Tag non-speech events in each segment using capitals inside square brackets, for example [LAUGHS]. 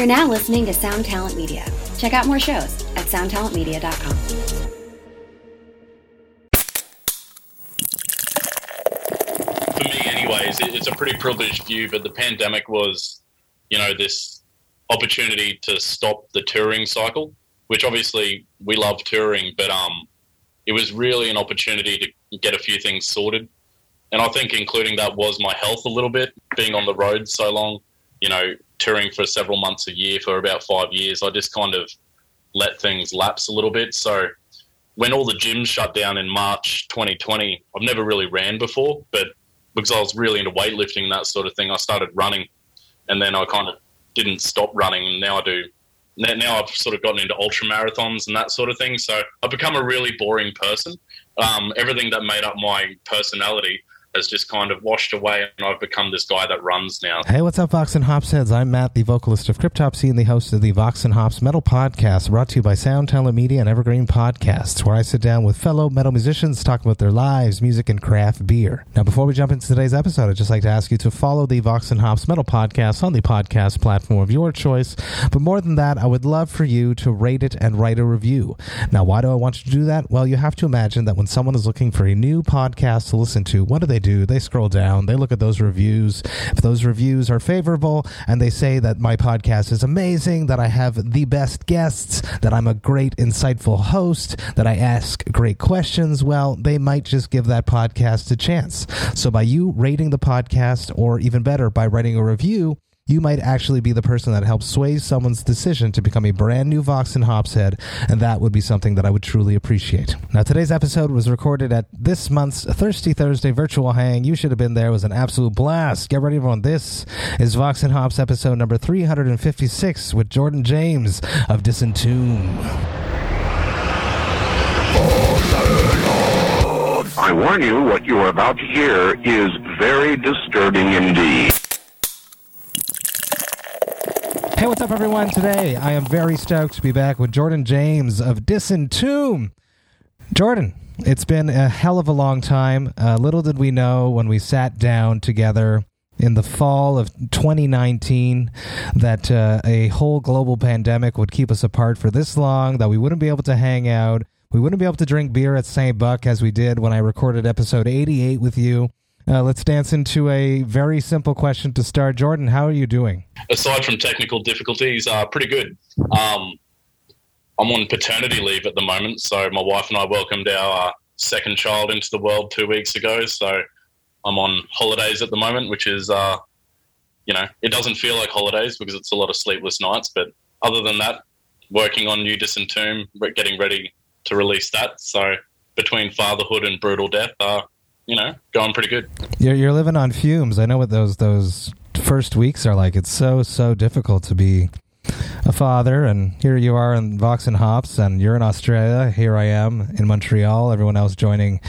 You're now listening to Sound Talent Media. Check out more shows at soundtalentmedia.com. for me anyways it's a pretty privileged view but the pandemic was you know this opportunity to stop the touring cycle which obviously we love touring but um it was really an opportunity to get a few things sorted and i think including that was my health a little bit being on the road so long you know touring for several months a year for about five years i just kind of let things lapse a little bit so when all the gyms shut down in March 2020, I've never really ran before, but because I was really into weightlifting and that sort of thing, I started running, and then I kind of didn't stop running, and now I do. Now I've sort of gotten into ultra marathons and that sort of thing, so I've become a really boring person. Um, everything that made up my personality has just kind of washed away, and I've become this guy that runs now. Hey, what's up, Vox and Hops heads? I'm Matt, the vocalist of Cryptopsy and the host of the Vox and Hops Metal Podcast, brought to you by Sound Talent Media and Evergreen Podcasts, where I sit down with fellow metal musicians, talk about their lives, music, and craft beer. Now, before we jump into today's episode, I'd just like to ask you to follow the Vox and Hops Metal Podcast on the podcast platform of your choice. But more than that, I would love for you to rate it and write a review. Now, why do I want you to do that? Well, you have to imagine that when someone is looking for a new podcast to listen to, what do they do? They scroll down, they look at those reviews. If those reviews are favorable and they say that my podcast is amazing, that I have the best guests, that I'm a great, insightful host, that I ask great questions, well, they might just give that podcast a chance. So by you rating the podcast, or even better, by writing a review, you might actually be the person that helps sway someone's decision to become a brand new Vox and Hops head, and that would be something that I would truly appreciate. Now, today's episode was recorded at this month's Thirsty Thursday virtual hang. You should have been there. It was an absolute blast. Get ready, everyone. This is Vox and Hops episode number 356 with Jordan James of Disentomb. I warn you, what you are about to hear is very disturbing indeed. Hey, what's up, everyone? Today, I am very stoked to be back with Jordan James of Disentomb. Jordan, it's been a hell of a long time. Uh, little did we know when we sat down together in the fall of 2019 that uh, a whole global pandemic would keep us apart for this long, that we wouldn't be able to hang out. We wouldn't be able to drink beer at Saint-Bock as we did when I recorded episode 88 with you. Uh, let's dance into a very simple question to start. Jordan, how are you doing? aside from technical difficulties, are pretty good. Um, I'm on paternity leave at the moment, so my wife and I welcomed our uh, second child into the world two weeks ago. So I'm on holidays at the moment, which is, uh, you know, it doesn't feel like holidays because it's a lot of sleepless nights. But other than that, working on New Tomb, getting ready to release that. So between fatherhood and brutal death, uh, you know, going pretty good. You're, you're living on fumes. I know what those those first weeks are like. It's so so difficult to be a father, and here you are in Vox and Hops, and you're in Australia. Here I am in Montreal. Everyone else joining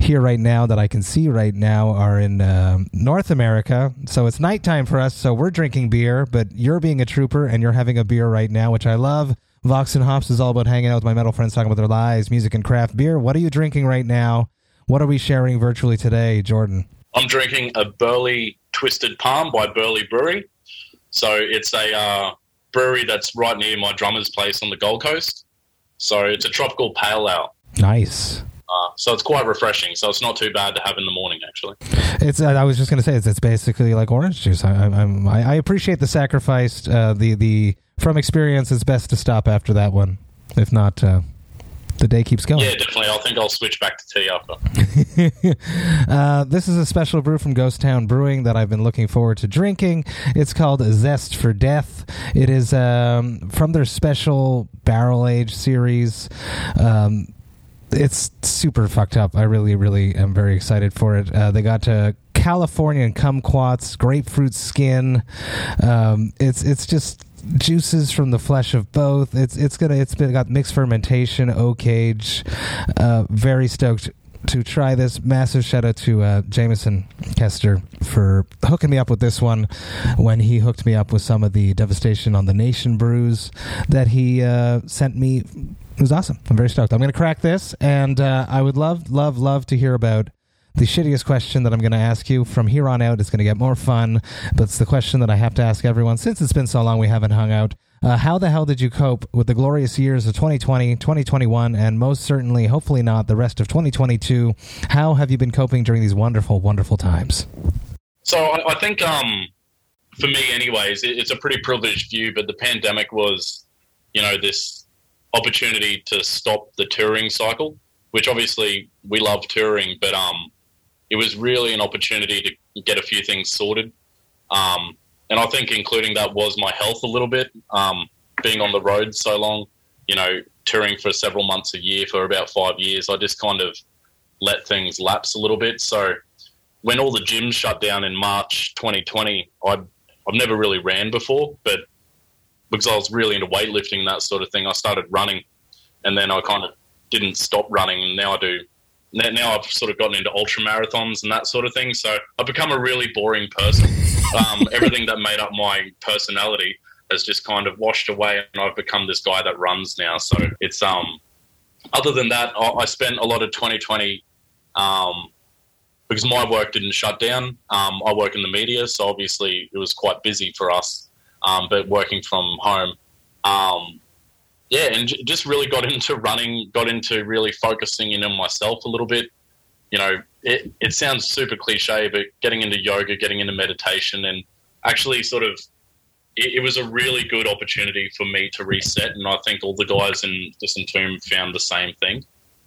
here right now that I can see right now are in uh, North America. So it's nighttime for us. So we're drinking beer, but you're being a trooper and you're having a beer right now, which I love. Vox and Hops is all about hanging out with my metal friends, talking about their lives, music, and craft beer. What are you drinking right now? What are we sharing virtually today, Jordan? I'm drinking a Burleigh Twisted Palm by Burleigh Brewery. So it's a uh, brewery that's right near my drummer's place on the Gold Coast. So it's a tropical pale ale. Nice. Uh, so it's quite refreshing. So it's not too bad to have in the morning, actually. It's. Uh, I was just going to say it's, it's basically like orange juice. I, I, I'm. I, I appreciate the sacrifice. Uh, the the from experience, it's best to stop after that one. If not, uh, the day keeps going. Yeah, definitely. I think I'll switch back to tea after. [LAUGHS] uh, this is a special brew from Ghost Town Brewing that I've been looking forward to drinking. It's called Zest for Death. It is um, from their special barrel age series. Um, it's super fucked up. I really, really am very excited for it. Uh, they got to Californian kumquats, grapefruit skin. Um, it's it's just juices from the flesh of both. It's it's gonna it's been got mixed fermentation, oak age. Uh, very stoked to try this. Massive shout out to uh, Jameson Kester for hooking me up with this one when he hooked me up with some of the Devastation on the Nation brews that he uh, sent me. It was awesome. I'm very stoked. I'm going to crack this, and uh, I would love, love, love to hear about the shittiest question that I'm going to ask you from here on out. It's going to get more fun, but it's the question that I have to ask everyone since it's been so long we haven't hung out. Uh, how the hell did you cope with the glorious years of 2020, 2021, and most certainly, hopefully not, the rest of 2022? How have you been coping during these wonderful, wonderful times? So I, I think, um, for me, anyways, it, it's a pretty privileged view. But the pandemic was, you know, this opportunity to stop the touring cycle, which obviously we love touring, but um, it was really an opportunity to get a few things sorted. Um, and I think including that was my health a little bit. Um, being on the road so long, you know, touring for several months a year for about five years, I just kind of let things lapse a little bit. So when all the gyms shut down in March 2020, I I've never really ran before, but because I was really into weightlifting and that sort of thing, I started running, and then I kind of didn't stop running, and now I do. Now I've sort of gotten into ultra marathons and that sort of thing. So I've become a really boring person. Um, [LAUGHS] everything that made up my personality has just kind of washed away, and I've become this guy that runs now. So it's um. Other than that, I, I spent a lot of 2020 um, because my work didn't shut down. Um, I work in the media, so obviously it was quite busy for us. Um, but working from home, um, yeah, and j- just really got into running, got into really focusing in on myself a little bit. You know, it, it sounds super cliche, but getting into yoga, getting into meditation, and actually sort of, it, it was a really good opportunity for me to reset. And I think all the guys in Disentomb found the same thing,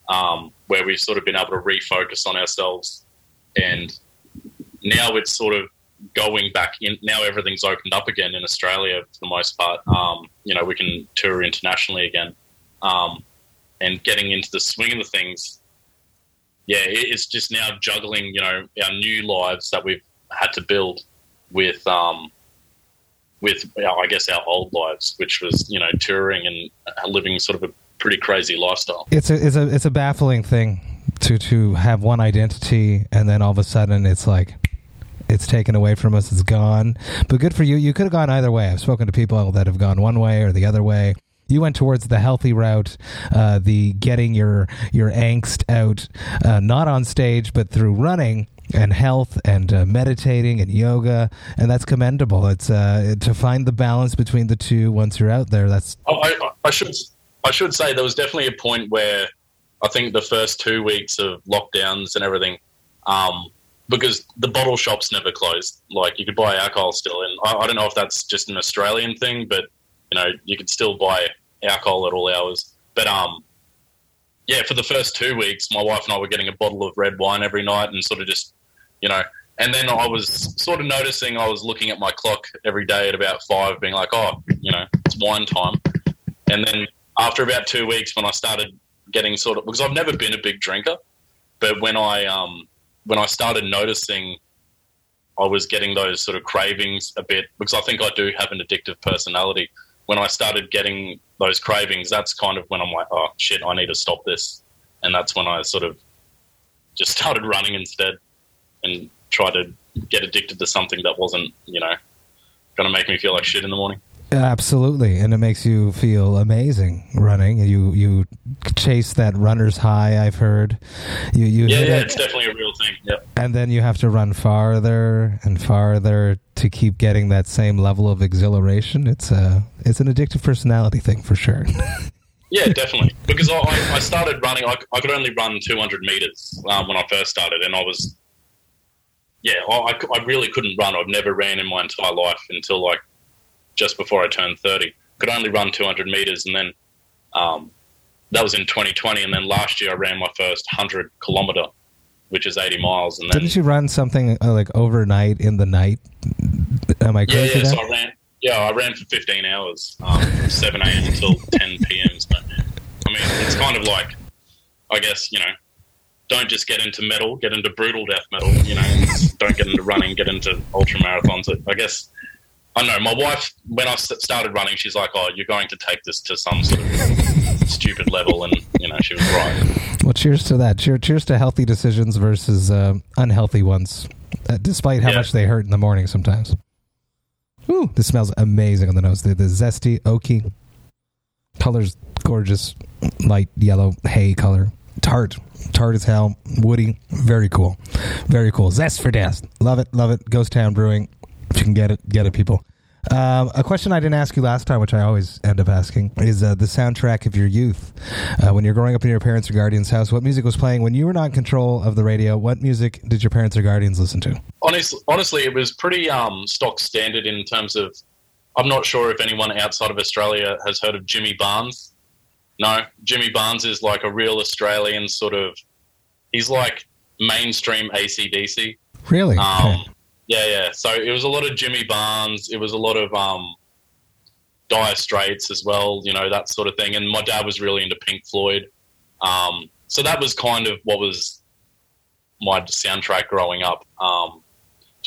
um, where we've sort of been able to refocus on ourselves and now it's sort of going back in. Now everything's opened up again in Australia for the most part. Um, you know, we can tour internationally again, um, and getting into the swing of the things. Yeah, it's just now juggling. You know, our new lives that we've had to build with. Um, with, I guess, our old lives, which was, you know, touring and living sort of a pretty crazy lifestyle. It's a it's a it's a baffling thing to to have one identity and then all of a sudden it's like it's taken away from us it's gone but good for you you could have gone either way i've spoken to people that have gone one way or the other way you went towards the healthy route, uh, the getting your your angst out, uh, not on stage, but through running and health and uh, meditating and yoga, and that's commendable. It's uh, to find the balance between the two once you're out there. That's oh, I, I should I should say there was definitely a point where I think the first two weeks of lockdowns and everything, um, because the bottle shops never closed. Like you could buy alcohol still, and I, I, don't know if that's just an Australian thing, but you know you could still buy alcohol at all hours. But um, yeah, for the first two weeks, my wife and I were getting a bottle of red wine every night, and sort of just you know. And then I was sort of noticing I was looking at my clock every day at about five, being like, oh, you know, it's wine time. And then after about two weeks, when I started getting sort of because I've never been a big drinker, but when I um, when I started noticing I was getting those sort of cravings a bit because I think I do have an addictive personality. When I started getting those cravings, that's kind of when I'm like, oh shit, I need to stop this, and that's when I sort of just [LAUGHS] started running instead and try to get addicted to something that wasn't, you know, going to make me feel like shit in the morning. Absolutely, and it makes you feel amazing running. You you chase that runner's high. I've heard. You you yeah yeah, it. it's definitely a real thing. Yep. And then you have to run farther and farther to keep getting that same level of exhilaration. It's a it's an addictive personality thing for sure. [LAUGHS] yeah, definitely. Because I, I started running. I, I could only run 200 meters um, when I first started, and I was yeah, I, I really couldn't run. I've never ran in my entire life until like just before I turned 30. Could only run 200 meters, and then um, that was in 2020. And then last year, I ran my first 100 kilometer, which is 80 miles. And then, didn't you run something uh, like overnight in the night? Am I crazy? Yeah, yeah. So I ran. Yeah, I ran for 15 hours, um, from [LAUGHS] 7 a.m. until 10 p.m. So, I mean, it's kind of like, I guess you know, don't just get into metal, get into brutal death metal. You know, don't get into running, get into ultra marathons. I guess I know my wife when I started running, she's like, "Oh, you're going to take this to some sort of [LAUGHS] stupid level," and you know, she was right. Well, cheers to that. Cheers, cheers to healthy decisions versus uh, unhealthy ones, uh, despite how yeah. much they hurt in the morning sometimes. Ooh, this smells amazing on the nose. The, the zesty, oaky colors, gorgeous, light yellow hay color. tart, tart as hell, woody, very cool, very cool. Zest for death, love it, love it. Ghost Town Brewing, you can get it, get it, people. Um, a question I didn't ask you last time, which I always end up asking, is uh, the soundtrack of your youth. Uh, when you're growing up in your parents' or guardians' house, what music was playing? When you were not in control of the radio, what music did your parents or guardians listen to? Honestly, honestly, it was pretty um, stock standard in terms of. I'm not sure if anyone outside of Australia has heard of Jimmy Barnes. No, Jimmy Barnes is like a real Australian sort of. He's like mainstream ACDC. Really? Um, Okay. Yeah, yeah. So it was a lot of Jimmy Barnes. It was a lot of um, Dire Straits as well. You know that sort of thing. And my dad was really into Pink Floyd. Um, so that was kind of what was my soundtrack growing up. Um,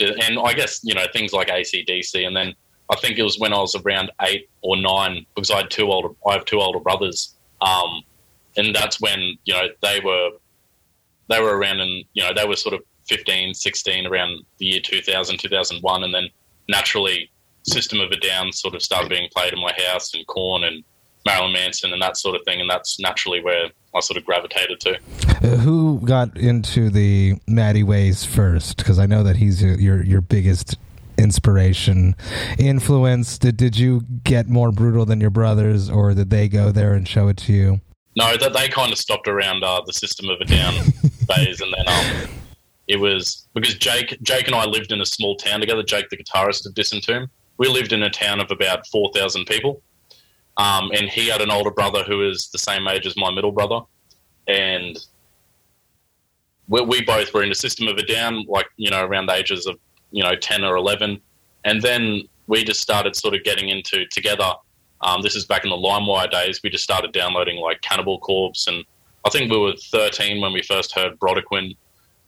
and I guess you know things like ACDC. And then I think it was when I was around eight or nine because I had two older. I have two older brothers. Um, and that's when you know they were they were around and you know they were sort of 15 16 around the year 2000 2001 and then naturally system of a down sort of started being played in my house and Korn and marilyn manson and that sort of thing and that's naturally where i sort of gravitated to Uh, who got into the Matti Way's first? Because I know that he's your your, your biggest inspiration, influence. Did did you get more brutal than your brothers, or did they go there and show it to you? no that they kind of stopped around uh, the system of a down [LAUGHS] phase and then um, it was because jake jake and i lived in a small town together jake the guitarist of disentomb. We lived in a town of about 4000 people. Um, and he had an older brother who is the same age as my middle brother. And we, we both were in a system of a down like you know around the ages of you know 10 or 11 and then we just started sort of getting into together. Um, this is back in the LimeWire days. We just started downloading like Cannibal Corpse, and I think we were 13 when we first heard Brodequin,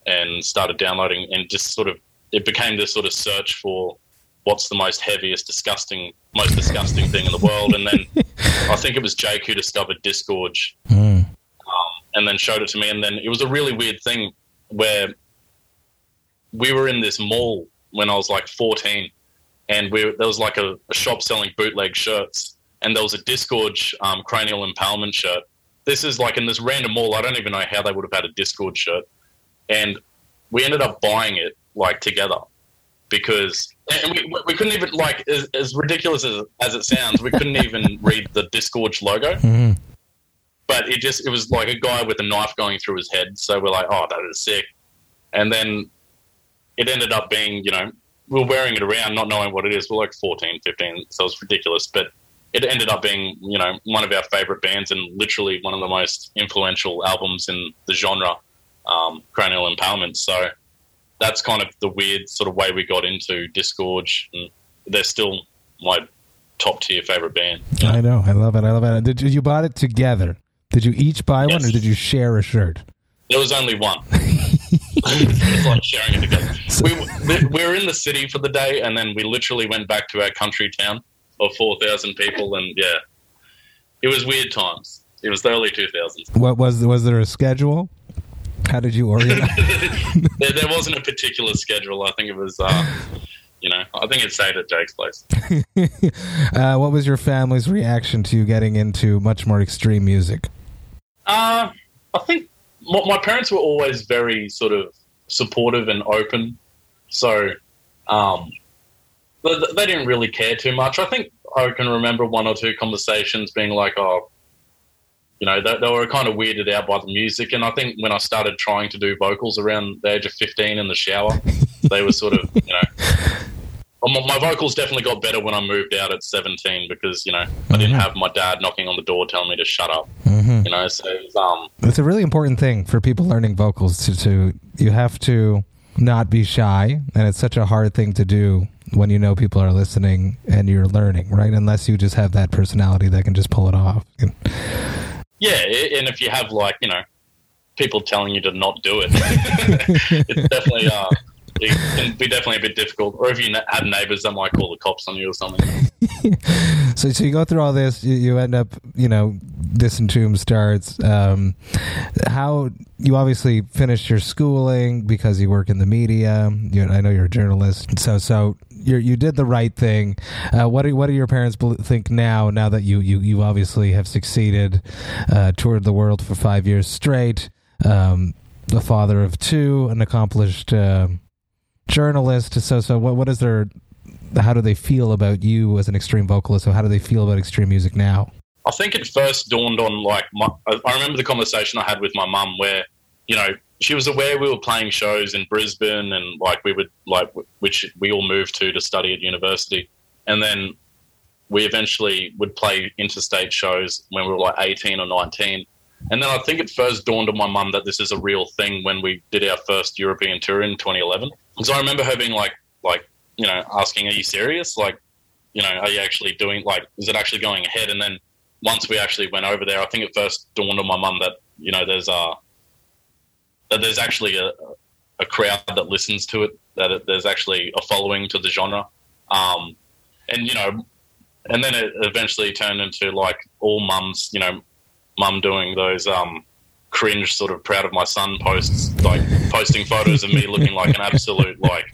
and started downloading, and just sort of it became this sort of search for what's the most heaviest, disgusting, most disgusting thing in the world. And then [LAUGHS] I think it was Jake who discovered Disgorge, Mm. and then showed it to me. And then it was a really weird thing where we were in this mall when I was like 14, and we, there was like a, a shop selling bootleg shirts, and there was a Disgorge um, cranial impalement shirt. This is like in this random mall. I don't even know how they would have had a Disgorge shirt, and we ended up buying it like together because and we, we couldn't even like as, as ridiculous as, as it sounds, we couldn't [LAUGHS] even read the Disgorge logo. Mhm. but it just it was like a guy with a knife going through his head. So we're like oh that is sick. And then it ended up being you know we were wearing it around not knowing what it is. We're like 14 15 so it's ridiculous. But it ended up being you know one of our favorite bands and literally one of the most influential albums in the genre um, cranial impalement so that's kind of the weird sort of way we got into disgorge and they're still my top tier favorite band I know. I love it. I love it. Did you, you bought it together? Did you each buy one, or did you share a shirt? There was only one. [LAUGHS] it's like sharing it together. We, we were in the city for the day, and then we literally went back to our country town of 4,000 people, and yeah, it was weird times. It was the early 2000s. What was was there a schedule? How did you organize? [LAUGHS] There, there wasn't a particular schedule. I think it was, uh, you know, I think it stayed at Jake's place. [LAUGHS] uh, what was your family's reaction to you getting into much more extreme music? Uh, I think my, my parents were always very sort of supportive and open, so um, they, they didn't really care too much. I think I can remember one or two conversations being like, "Oh, you know," they, they were kind of weirded out by the music. And I think when I started trying to do vocals around the age of fifteen in the shower, they were sort of, [LAUGHS] you know. My, my vocals definitely got better when I moved out at 17 because, you know, I didn't have my dad knocking on the door telling me to shut up. Mm-hmm. You know, so it was, um, It's a really important thing for people learning vocals to, to you have to not be shy, and it's such a hard thing to do when you know people are listening and you're learning, right? Unless you just have that personality that can just pull it off. Yeah, and if you have like you know people telling you to not do it, [LAUGHS] it's definitely uh, it can be definitely a bit difficult. Or if you have neighbours that might call the cops on you or something. [LAUGHS] so, so you go through all this. You, you end up, you know, this Disentomb starts. Um, how you obviously finished your schooling because you work in the media. You, I know you're a journalist. So, so you you did the right thing. Uh, what do what do your parents think now? Now that you you you obviously have succeeded, uh, toured the world for five years straight. Um, the father of two, an accomplished uh, journalist. So, so what what is their how do they feel about you as an extreme vocalist? So how do they feel about extreme music now? I think it first dawned on like my, I remember the conversation I had with my mum where you know she was aware we were playing shows in Brisbane and like we would like which we all moved to to study at university and then we eventually would play interstate shows when we were like 18 or 19 and then I think it first dawned on my mum that this is a real thing when we did our first European tour in 2011 because I remember her being like like you know, asking, "Are you serious? Like, you know, are you actually doing? Like, is it actually going ahead?" And then once we actually went over there, I think it first dawned on my mum that you know there's a that there's actually a, a crowd that listens to it. That it, there's actually a following to the genre, um, and you know, and then it eventually turned into like all mums, you know, mum doing those um, cringe sort of proud of my son posts, like posting photos of me looking like an absolute like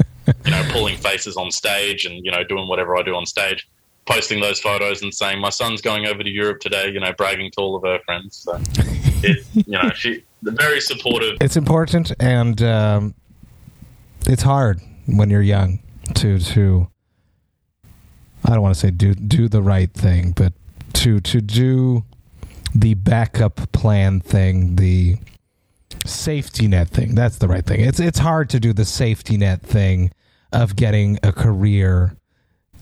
you know, pulling faces on stage and, you know, doing whatever I do on stage, posting those photos and saying, my son's going over to Europe today, you know, bragging to all of her friends. So, it, you know, she, very supportive. It's important and um, it's hard when you're young to, to, I don't want to say do, do the right thing, but to, to do the backup plan thing, the, safety net thing. That's the right thing. It's it's hard to do the safety net thing of getting a career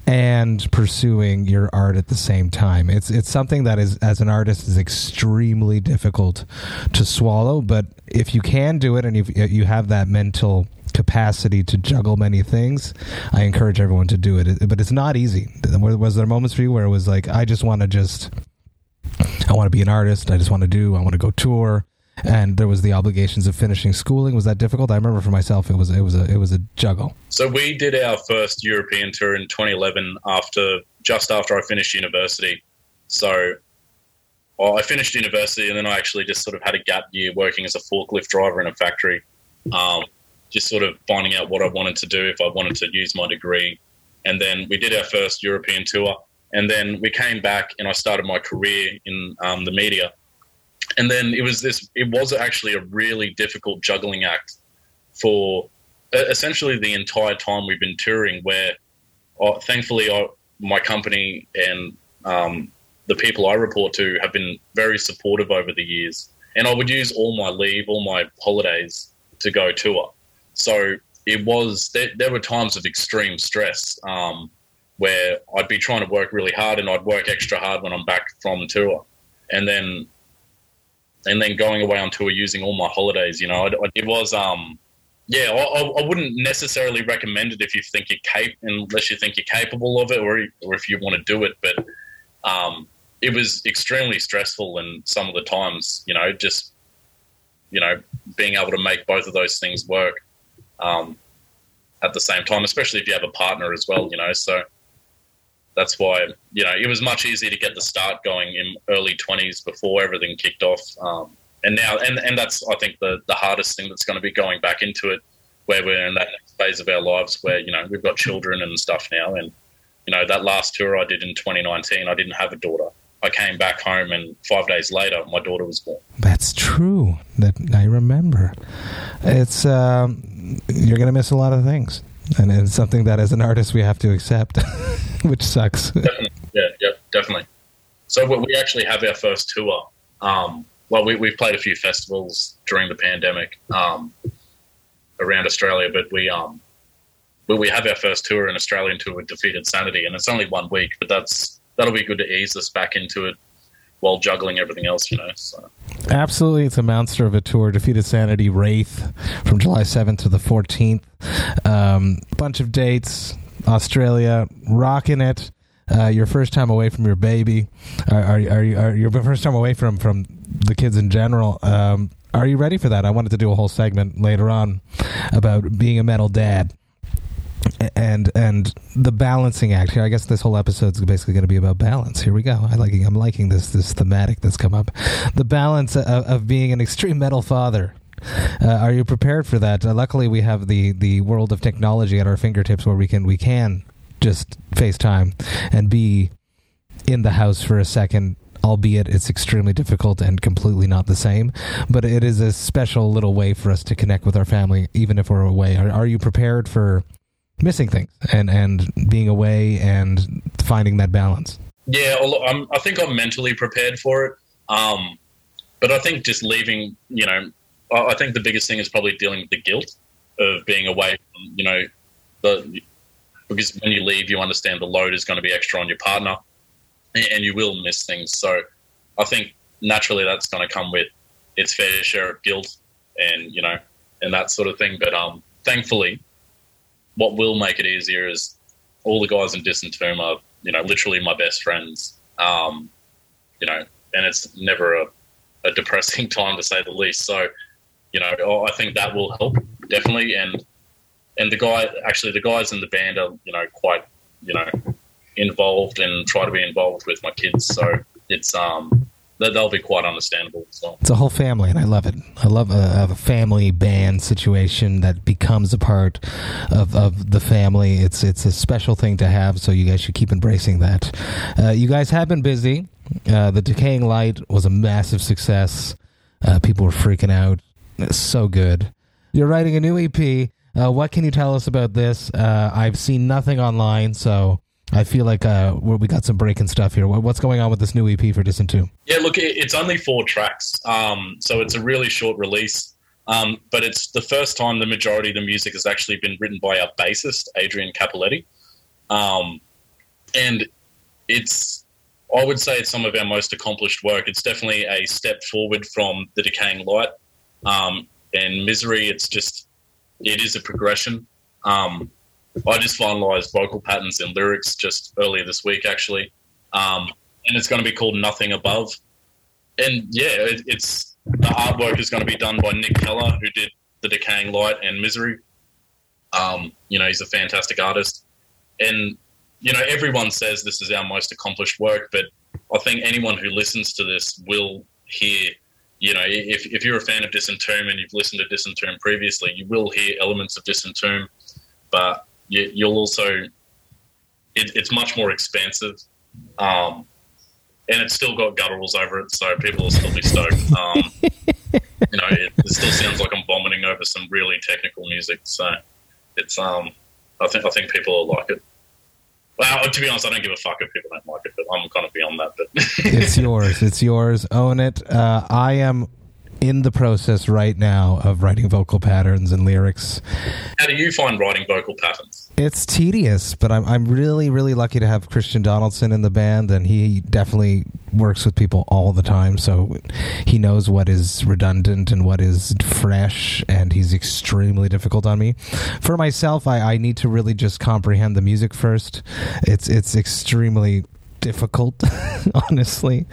and pursuing your art at the same time. It's it's something that is as an artist is extremely difficult to swallow, but if you can do it and you you have that mental capacity to juggle many things, I encourage everyone to do it. But it's not easy. Was there moments for you where it was like I just want to just I want to be an artist, I just want to do, I want to go tour and there was the obligations of finishing schooling. Was that difficult? I remember for myself, it was it was a it was a juggle. So we did our first European tour in 2011 after just after I finished university. So well, I finished university and then I actually just sort of had a gap year working as a forklift driver in a factory, um, just sort of finding out what I wanted to do if I wanted to use my degree. And then we did our first European tour, and then we came back and I started my career in um, the media and then it was this it was actually a really difficult juggling act for essentially the entire time we've been touring where uh, thankfully I, my company and um, the people I report to have been very supportive over the years. And I would use all my leave all my holidays to go tour. So it was there, there were times of extreme stress um, where I'd be trying to work really hard and I'd work extra hard when I'm back from tour. And then and then going away on tour using all my holidays. You know, it was um, yeah, I, I, wouldn't necessarily recommend it if you think you're cap- unless you think you're capable of it, or or if you want to do it. But um, it was extremely stressful, and some of the times, you know, just you know, being able to make both of those things work um, at the same time, especially if you have a partner as well, you know. So that's why you know it was much easier to get the start going in early 20s before everything kicked off. Um, and now and, and that's i think the, the hardest thing that's going to be going back into it where we're in that phase of our lives where you know we've got children and stuff now. And you know that last tour i did in 2019 i didn't have a daughter. I came back home and five days later my daughter was born. That's true. That i remember. It's um, you're going to miss a lot of things and it's something that as an artist we have to accept, [LAUGHS] which sucks. Definitely. Yeah, yeah, definitely. So we actually have our first tour. Um, well, we, we've played a few festivals during the pandemic um, around Australia, but we um, but we have our first tour, an Australian tour with Defeated Sanity, and it's only one week, but that's that'll be good to ease us back into it while juggling everything else, you know. So. Absolutely, it's a monster of a tour. Defeated Sanity Wraith from July 7th to the 14th. Um, bunch of dates. Australia, rocking it. Uh, your first time away from your baby. Are, are, are, are your first time away from from the kids in general? Um, are you ready for that? I wanted to do a whole segment later on about being a metal dad and and the balancing act here. I guess this whole episode is basically going to be about balance. Here we go. I like. I'm liking this this thematic that's come up. The balance of, of being an extreme metal father. Uh, are you prepared for that? Uh, luckily, we have the the world of technology at our fingertips, where we can we can just FaceTime and be in the house for a second albeit it's extremely difficult and completely not the same. But it is a special little way for us to connect with our family, even if we're away. Are, are you prepared for missing things and, and being away and finding that balance? Yeah, I'm, I think I'm mentally prepared for it. Um, but I think just leaving, you know, I think the biggest thing is probably dealing with the guilt of being away from, you know, the, because when you leave, you understand the load is going to be extra on your partner and you will miss things. So I think naturally that's going to come with its fair share of guilt and you know and that sort of thing. But um, thankfully, what will make it easier is all the guys in Disentomb are you know literally my best friends. Um, you know, and it's never a, a depressing [LAUGHS] time to say the least. So you know, I think that will help definitely. And and the guy actually the guys in the band are you know quite you know involved and try to be involved with my kids. So it's um they'll be quite understandable well. It's a whole family, and I love it. I love a, a, family band situation that becomes a part of, of the family. It's it's a special thing to have, so you guys should keep embracing that. Uh, you guys have been busy. Uh, the Decaying Light was a massive success. Uh, people were freaking out. It's so good. You're writing a new EP. Uh, what can you tell us about this? Uh, I've seen nothing online, so I feel like uh, we got some breaking stuff here. What's going on with this new EP for Disentomb? Yeah, look, it's only four tracks, um, so it's a really short release. Um, but it's the first time the majority of the music has actually been written by our bassist Adrian Capoletti, um, and it's I would say it's some of our most accomplished work. It's definitely a step forward from the Decaying Light um, and Misery. It's just it is a progression. Um, I just finalised vocal patterns and lyrics just earlier this week, actually, um, and it's going to be called Nothing Above. And yeah, it, it's the artwork is going to be done by Nick Keller, who did The Decaying Light and Misery. Um, you know, he's a fantastic artist, and you know, everyone says this is our most accomplished work, but I think anyone who listens to this will hear. You know, if, if you're a fan of Disentomb and you've listened to Disentomb previously, you will hear elements of Disentomb, but you, will also it, it's much more expansive, um, and it's still got gutturals over it, so people will still be stoked. Um, [LAUGHS] you know, it, it, still sounds like I'm vomiting over some really technical music, so it's um, I think I think people will like it. Well, to be honest, I don't give a fuck if people don't like it, but I'm kind of beyond that. But it's yours. It's yours. Own it. Uh, I am in the process right now of writing vocal patterns and lyrics. How do you find writing vocal patterns? It's tedious, but I'm I'm really really lucky to have Christian Donaldson in the band, and he definitely works with people all the time, so he knows what is redundant and what is fresh, and he's extremely difficult on me. For myself, I, I need to really just comprehend the music first. It's it's extremely difficult, [LAUGHS] honestly.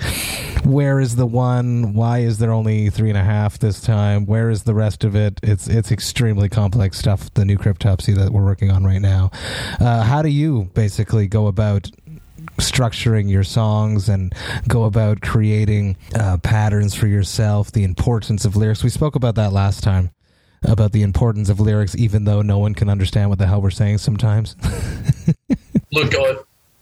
Where is the one? Why is there only three and a half this time? Where is the rest of it? It's it's extremely complex stuff. The new cryptopsy that we're working on right now. Uh, how do you basically go about structuring your songs and go about creating uh, patterns for yourself? The importance of lyrics. We spoke about that last time about the importance of lyrics, even though no one can understand what the hell we're saying sometimes. [LAUGHS] Look, I,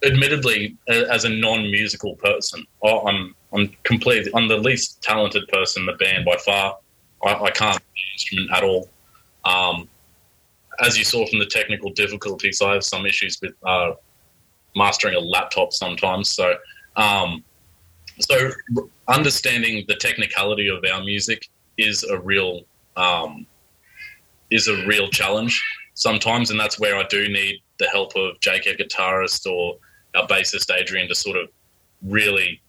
admittedly, as a non-musical person, I'm I'm completely I'm the least talented person in the band by far. I, I can't play the instrument at all. Um, as you saw from the technical difficulties, I have some issues with uh, mastering a laptop sometimes. So, um, so understanding the technicality of our music is a real um, is a real challenge sometimes, and that's where I do need the help of Jake, a guitarist, or our bassist Adrian to sort of really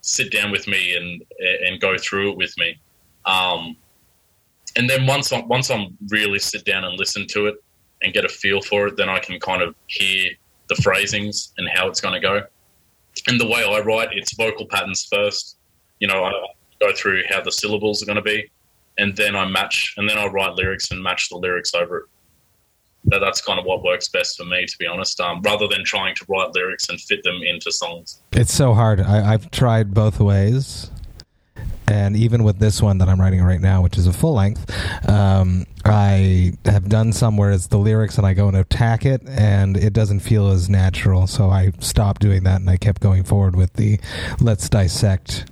sit down with me and and go through it with me. Um, and then once I once I'm really sit down and listen to it and get a feel for it, then I can kind of hear the phrasings and how it's going to go. And the way I write, it's vocal patterns first. You know, I go through how the syllables are going to be, and then I match, and then I write lyrics and match the lyrics over it. That that's kind of what works best for me, to be honest. Um, rather than trying to write lyrics and fit them into songs. It's so hard. I, I've tried both ways. And even with this one that I'm writing right now, which is a full length, um, I have done some where it's the lyrics and I go and attack it, and it doesn't feel as natural. So I stopped doing that and I kept going forward with the let's dissect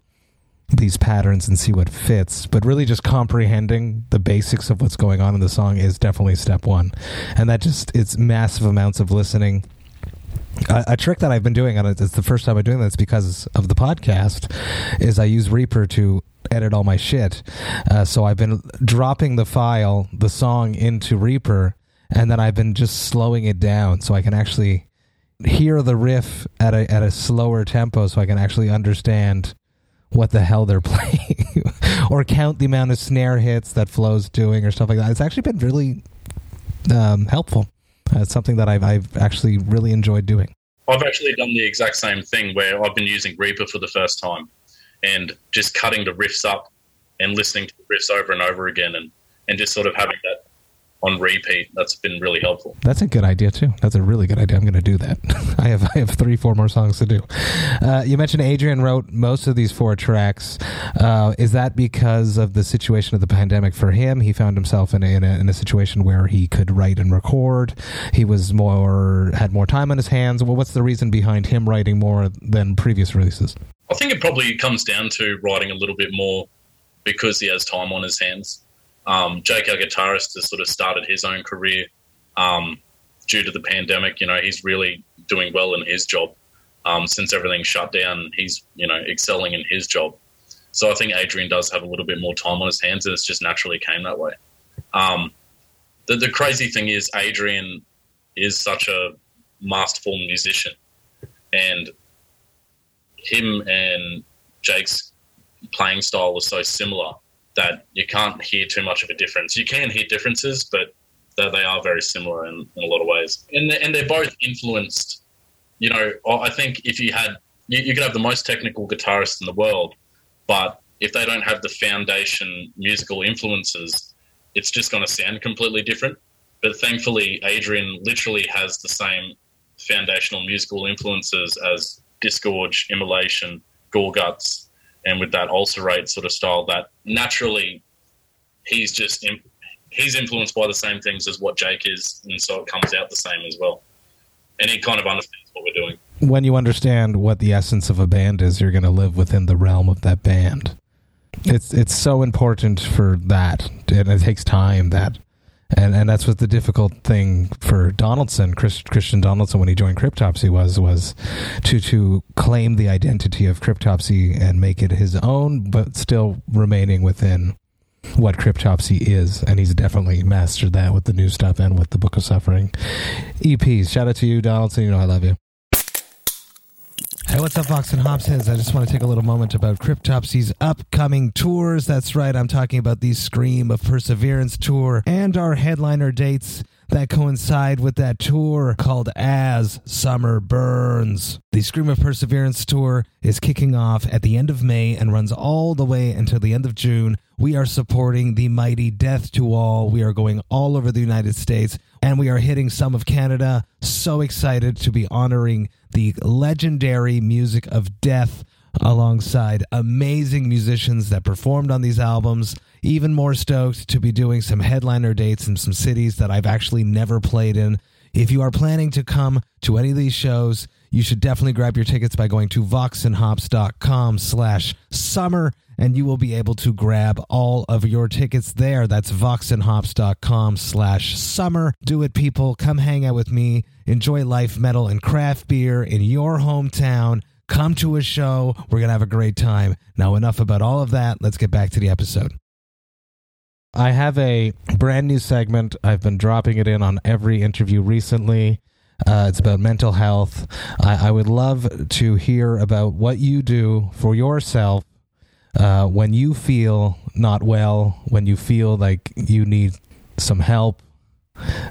these patterns and see what fits. But really, just comprehending the basics of what's going on in the song is definitely step one. And that just, it's massive amounts of listening. A, a trick that I've been doing, and it's the first time I'm doing this because of the podcast, is I use Reaper to edit all my shit. Uh, so I've been dropping the file, the song, into Reaper, and then I've been just slowing it down so I can actually hear the riff at a at a slower tempo, so I can actually understand what the hell they're [LAUGHS] playing, or count the amount of snare hits that Flo's doing, or stuff like that. It's actually been really um, helpful. Uh, it's something that I've I've actually really enjoyed doing. I've actually done the exact same thing where I've been using Reaper for the first time and just cutting the riffs up and listening to the riffs over and over again and, and just sort of having that on repeat. That's been really helpful. That's a good idea too. That's a really good idea. I'm going to do that. [LAUGHS] I have I have three, four more songs to do. Uh, you mentioned Adrian wrote most of these four tracks. Uh, is that because of the situation of the pandemic for him? He found himself in a, in a, in a situation where he could write and record. He was more had more time on his hands. Well, what's the reason behind him writing more than previous releases? I think it probably comes down to writing a little bit more because he has time on his hands. Um, Jake, our guitarist, has sort of started his own career um, due to the pandemic. You know, he's really doing well in his job. Um, since everything shut down, he's you know excelling in his job. So I think Adrian does have a little bit more time on his hands, and it's just naturally came that way. Um, the, the crazy thing is, Adrian is such a masterful musician, and him and Jake's playing style was so similar that you can't hear too much of a difference. You can hear differences, but they are very similar in, in a lot of ways. And they're, and they're both influenced. You know, I think if you had, you, you could have the most technical guitarist in the world, but if they don't have the foundation musical influences, it's just going to sound completely different. But thankfully, Adrian literally has the same foundational musical influences as Disgorge, Immolation, Gorguts, and with that ulcerate sort of style, that naturally he's just he's influenced by the same things as what Jake is, and so it comes out the same as well. And he kind of understands what we're doing. When you understand what the essence of a band is, you're going to live within the realm of that band. It's it's so important for that, and it takes time that and and that's what the difficult thing for Donaldson, Chris, Christian Donaldson, when he joined Cryptopsy, was was to to claim the identity of Cryptopsy and make it his own, but still remaining within what Cryptopsy is, and he's definitely mastered that with the new stuff and with the Book of Suffering EPs. Shout out to you, Donaldson. You know I love you. Hey, what's up, Vox and Hopsheads? I just want to take a little moment about Cryptopsy's upcoming tours. That's right, I'm talking about the Scream of Perseverance tour and our headliner dates that coincide with that tour called As Summer Burns. The Scream of Perseverance tour is kicking off at the end of May and runs all the way until the end of June. We are supporting the mighty Death to All. We are going all over the United States and we are hitting some of Canada. So excited to be honoring the legendary music of death alongside amazing musicians that performed on these albums. Even more stoked to be doing some headliner dates in some cities that I've actually never played in. If you are planning to come to any of these shows, you should definitely grab your tickets by going to voxandhops.com slash summer and you will be able to grab all of your tickets there. That's voxandhops.com slash summer. Do it, people. Come hang out with me. Enjoy life, metal, and craft beer in your hometown. Come to a show. We're going to have a great time. Now, enough about all of that. Let's get back to the episode. I have a brand new segment. I've been dropping it in on every interview recently. Uh, it's about mental health. I, I, would love to hear about what you do for yourself uh, when you feel not well, when you feel like you need some help,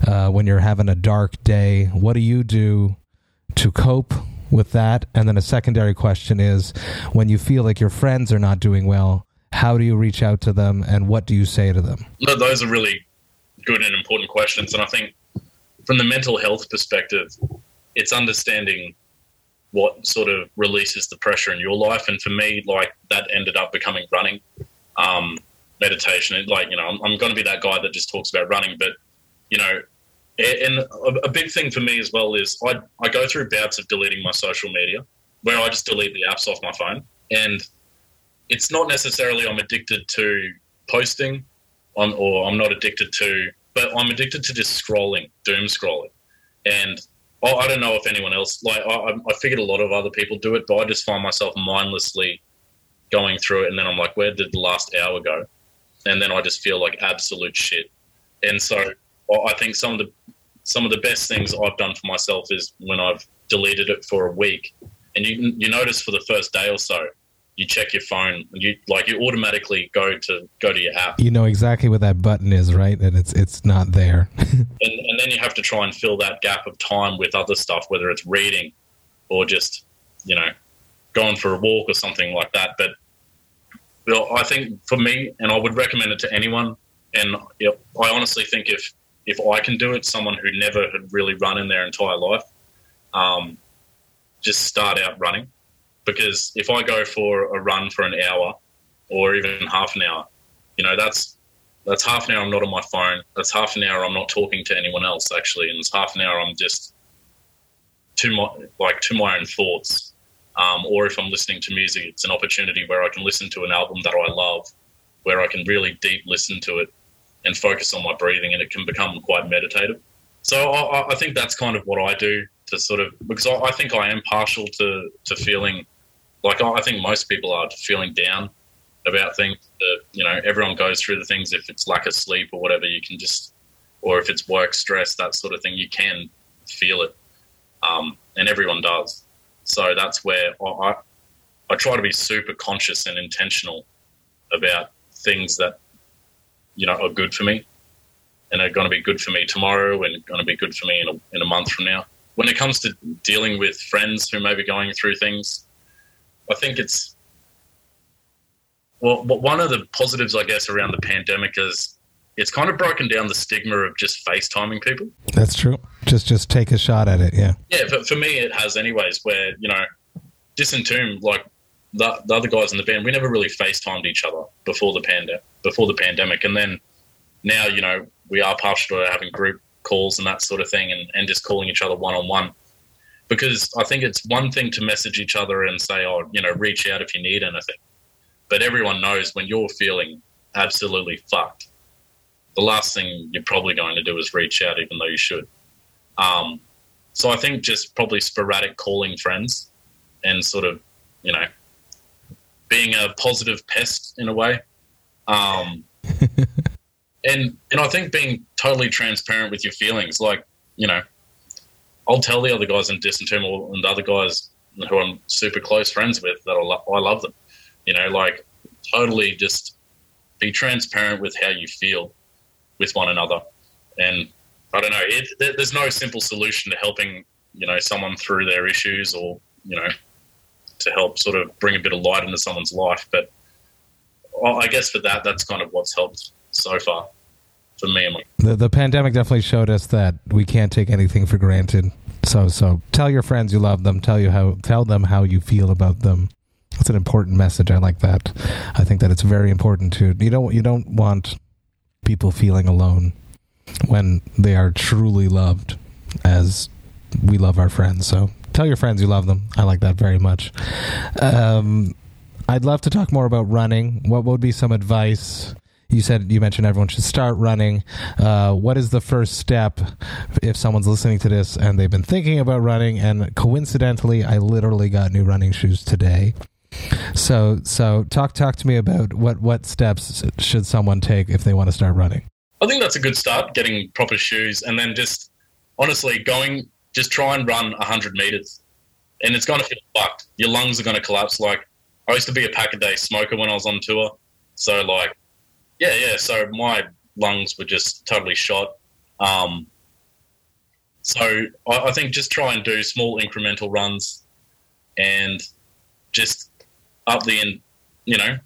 uh, when you're having a dark day. What do you do to cope with that? And then a secondary question is when you feel like your friends are not doing well, how do you reach out to them and what do you say to them? Those are really good and important questions. And I think from the mental health perspective, it's understanding what sort of releases the pressure in your life. And for me, like that ended up becoming running, um, meditation. Like, you know, I'm, I'm going to be that guy that just talks about running, but, you know, and a big thing for me as well is I, I go through bouts of deleting my social media where I just delete the apps off my phone. And it's not necessarily I'm addicted to posting on, or I'm not addicted to, but I'm addicted to just scrolling, doom scrolling. And I, I don't know if anyone else, like, I, I figured a lot of other people do it, but I just find myself mindlessly going through it. And then I'm like, where did the last hour go? And then I just feel like absolute shit. And so I think some of the some of the best things I've done for myself is when I've deleted it for a week, and you you notice for the first day or so, you check your phone, and you like you automatically go to go to your app. You know exactly what that button is, right? And it's it's not there. [LAUGHS] and, and then you have to try and fill that gap of time with other stuff, whether it's reading or just you know going for a walk or something like that. But well, I think for me, and I would recommend it to anyone. And you know, I honestly think if if I can do it, someone who never had really run in their entire life, um, just start out running. Because if I go for a run for an hour or even half an hour, you know, that's that's half an hour I'm not on my phone. That's half an hour I'm not talking to anyone else actually, and it's half an hour I'm just to my like to my own thoughts. Um, or if I'm listening to music, it's an opportunity where I can listen to an album that I love, where I can really deep listen to it and focus on my breathing, and it can become quite meditative. So I, I think that's kind of what I do to sort of because I, I, think I am partial to to feeling like I think most people are feeling down about things. That, you know, everyone goes through the things. If it's lack of sleep or whatever, you can just, or if it's work stress, that sort of thing, you can feel it, um, and everyone does. So that's where I, I try to be super conscious and intentional about things that you know are good for me and are going to be good for me tomorrow and going to be good for me in a, in a month from now. When it comes to dealing with friends who may be going through things, I think it's well, one of the positives, I guess, around the pandemic is it's kind of broken down the stigma of just FaceTiming people. That's true. Just just take a shot at it, yeah. Yeah, but for me, it has anyways. Where you know, Disentomb, like the, the other guys in the band, we never really FaceTimed each other before the pandemic. Before the pandemic, and then now, you know, we are partial to having group calls and that sort of thing, and, and just calling each other one on one. Because I think it's one thing to message each other and say, "Oh, you know, reach out if you need anything," but everyone knows when you're feeling absolutely fucked, the last thing you're probably going to do is reach out, even though you should. Um, so I think just probably sporadic calling friends and sort of, you know, being a positive pest in a way. Um, [LAUGHS] and and I think being totally transparent with your feelings, like you know, I'll tell the other guys in Disentomb and the other guys who I'm super close friends with that I, lo- I love them. You know, like totally just be transparent with how you feel with one another. And I don't know, it, there's no simple solution to helping you know someone through their issues or you know to help sort of bring a bit of light into someone's life. But I guess for that, that's kind of what's helped so far my- the, the pandemic definitely showed us that we can't take anything for granted. So, so tell your friends you love them. Tell you how tell them how you feel about them. That's an important message. I like that. I think that it's very important to you don't you don't want people feeling alone when they are truly loved as we love our friends. So tell your friends you love them. I like that very much. Um, I'd love to talk more about running. What would be some advice? You said you mentioned everyone should start running. Uh, what is the first step if someone's listening to this and they've been thinking about running? And coincidentally, I literally got new running shoes today. So, so talk talk to me about what what steps should someone take if they want to start running. I think that's a good start, getting proper shoes, and then just honestly going just try and run 100 meters and it's going to feel fucked. Your lungs are going to collapse. Like, I used to be a pack a day smoker when I was on tour. So, like, yeah, yeah. So my lungs were just totally shot. Um, so I, I think just try and do small incremental runs and just up the, you know,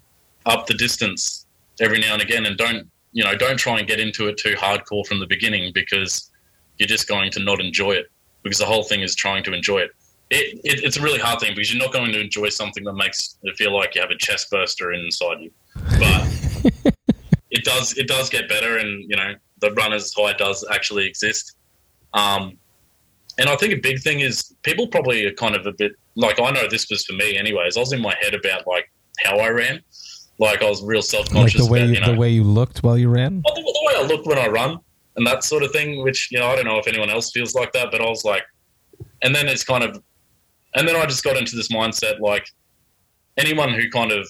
up the distance every now and again. And don't, you know, don't try and get into it too hardcore from the beginning because you're just going to not enjoy it because the whole thing is trying to enjoy it. It, it. It's a really hard thing because you're not going to enjoy something that makes it feel like you have a chest burster inside you. But [LAUGHS] it does it does get better, and you know the runner's high does actually exist. Um, and I think a big thing is people probably are kind of a bit like I know this was for me anyways. I was in my head about like how I ran, like I was real self conscious. Like the way about, you, you know, the way you looked while you ran. the, the way I look when I run and that sort of thing, which you know I don't know if anyone else feels like that, but I was like, and then it's kind of, and then I just got into this mindset like anyone who kind of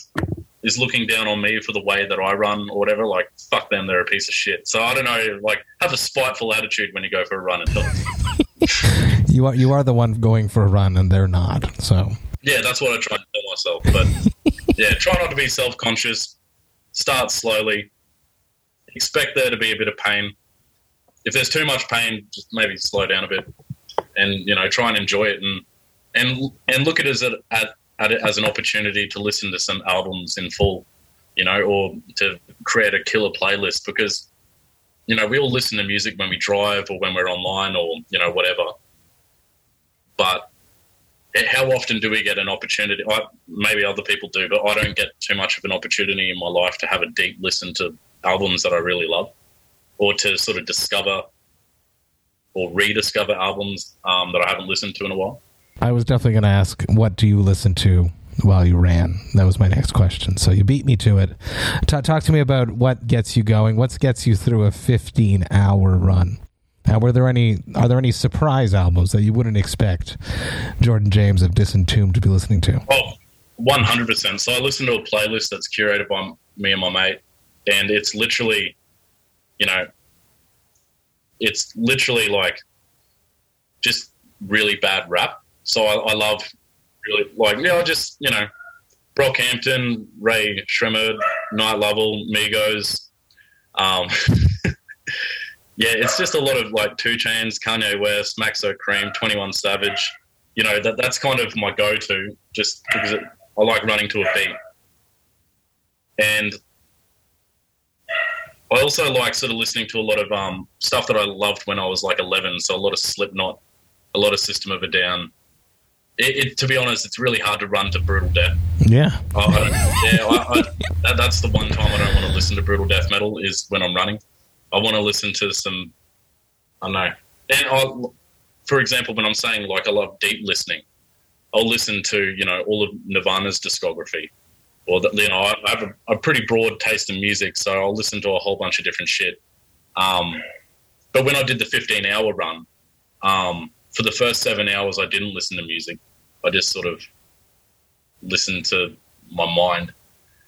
is looking down on me for the way that I run or whatever, like fuck them, they're a piece of shit. So I don't know, like have a spiteful attitude when you go for a run and help. [LAUGHS] You are you are the one going for a run, and they're not. So Yeah, that's what I try to tell myself. But [LAUGHS] yeah, try not to be self conscious. Start slowly. Expect there to be a bit of pain. If there's too much pain, just maybe slow down a bit, and you know, try and enjoy it, and and and look at it as a, at, at it as an opportunity to listen to some albums in full, you know, or to create a killer playlist because you know we all listen to music when we drive or when we're online or you know whatever. But how often do we get an opportunity? I, maybe other people do, but I don't get too much of an opportunity in my life to have a deep listen to albums that I really love, or to sort of discover or rediscover albums um, that I haven't listened to in a while. I was definitely going to ask, what do you listen to while you ran? That was my next question. So you beat me to it. Ta talk to me about what gets you going. What gets you through a 15 hour run? Now, were there any? Are there any surprise albums that you wouldn't expect Jordan James of Disentomb to be listening to? Oh, 100%. So I listen to a playlist that's curated by me and my mate, and it's literally, you know, it's literally like just really bad rap. So I, I love really like, yeah, just, you know, Brockhampton, Rae Sremmurd, Night Level, Migos. Um, [LAUGHS] yeah, it's just a lot of like Two Chains, Kanye West, Maxo Kream, Twenty One Savage. You know, that that's kind of my go-to, just because it, I like running to a beat. And I also like sort of listening to a lot of um, stuff that I loved when I was like 11. So a lot of Slipknot, a lot of System of a Down. It, it, to be honest, it's really hard to run to brutal death. Yeah. I, I yeah, I, that, that's the one time I don't want to listen to brutal death metal is when I'm running. I want to listen to some, I don't know. And I, for example, when I'm saying like I love deep listening, I'll listen to you know all of Nirvana's discography, or that you know I, I have a, a, pretty broad taste in music, so I'll listen to a whole bunch of different shit. Um, but when I did the 15 hour run, um, for the first seven hours, I didn't listen to music. I just sort of listened to my mind